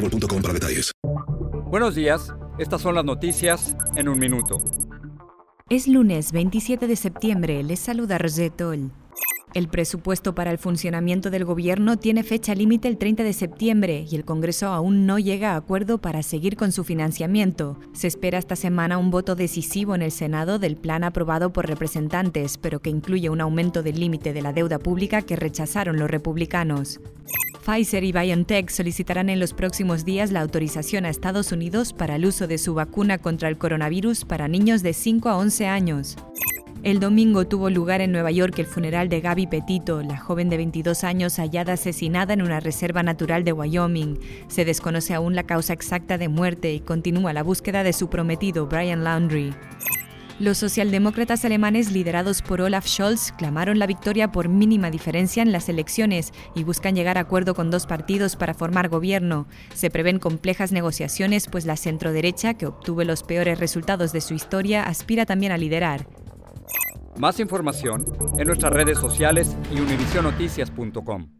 boostmobile.com para detalles. Buenos días, estas son las noticias en un minuto. Es lunes 27 de septiembre, les saluda Roger Toll. El presupuesto para el funcionamiento del gobierno tiene fecha límite el 30 de septiembre y el Congreso aún no llega a acuerdo para seguir con su financiamiento. Se espera esta semana un voto decisivo en el Senado del plan aprobado por representantes, pero que incluye un aumento del límite de la deuda pública que rechazaron los republicanos. Pfizer y BioNTech solicitarán en los próximos días la autorización a Estados Unidos para el uso de su vacuna contra el coronavirus para niños de 5 a 11 años. El domingo tuvo lugar en Nueva York el funeral de Gaby Petito, la joven de 22 años hallada asesinada en una reserva natural de Wyoming. Se desconoce aún la causa exacta de muerte y continúa la búsqueda de su prometido Brian Laundrie. Los socialdemócratas alemanes liderados por Olaf Scholz clamaron la victoria por mínima diferencia en las elecciones y buscan llegar a acuerdo con dos partidos para formar gobierno. Se prevén complejas negociaciones pues la centroderecha, que obtuvo los peores resultados de su historia, aspira también a liderar. Más información en nuestras redes sociales y univisionoticias.com.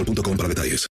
boostmobile.com para detalles.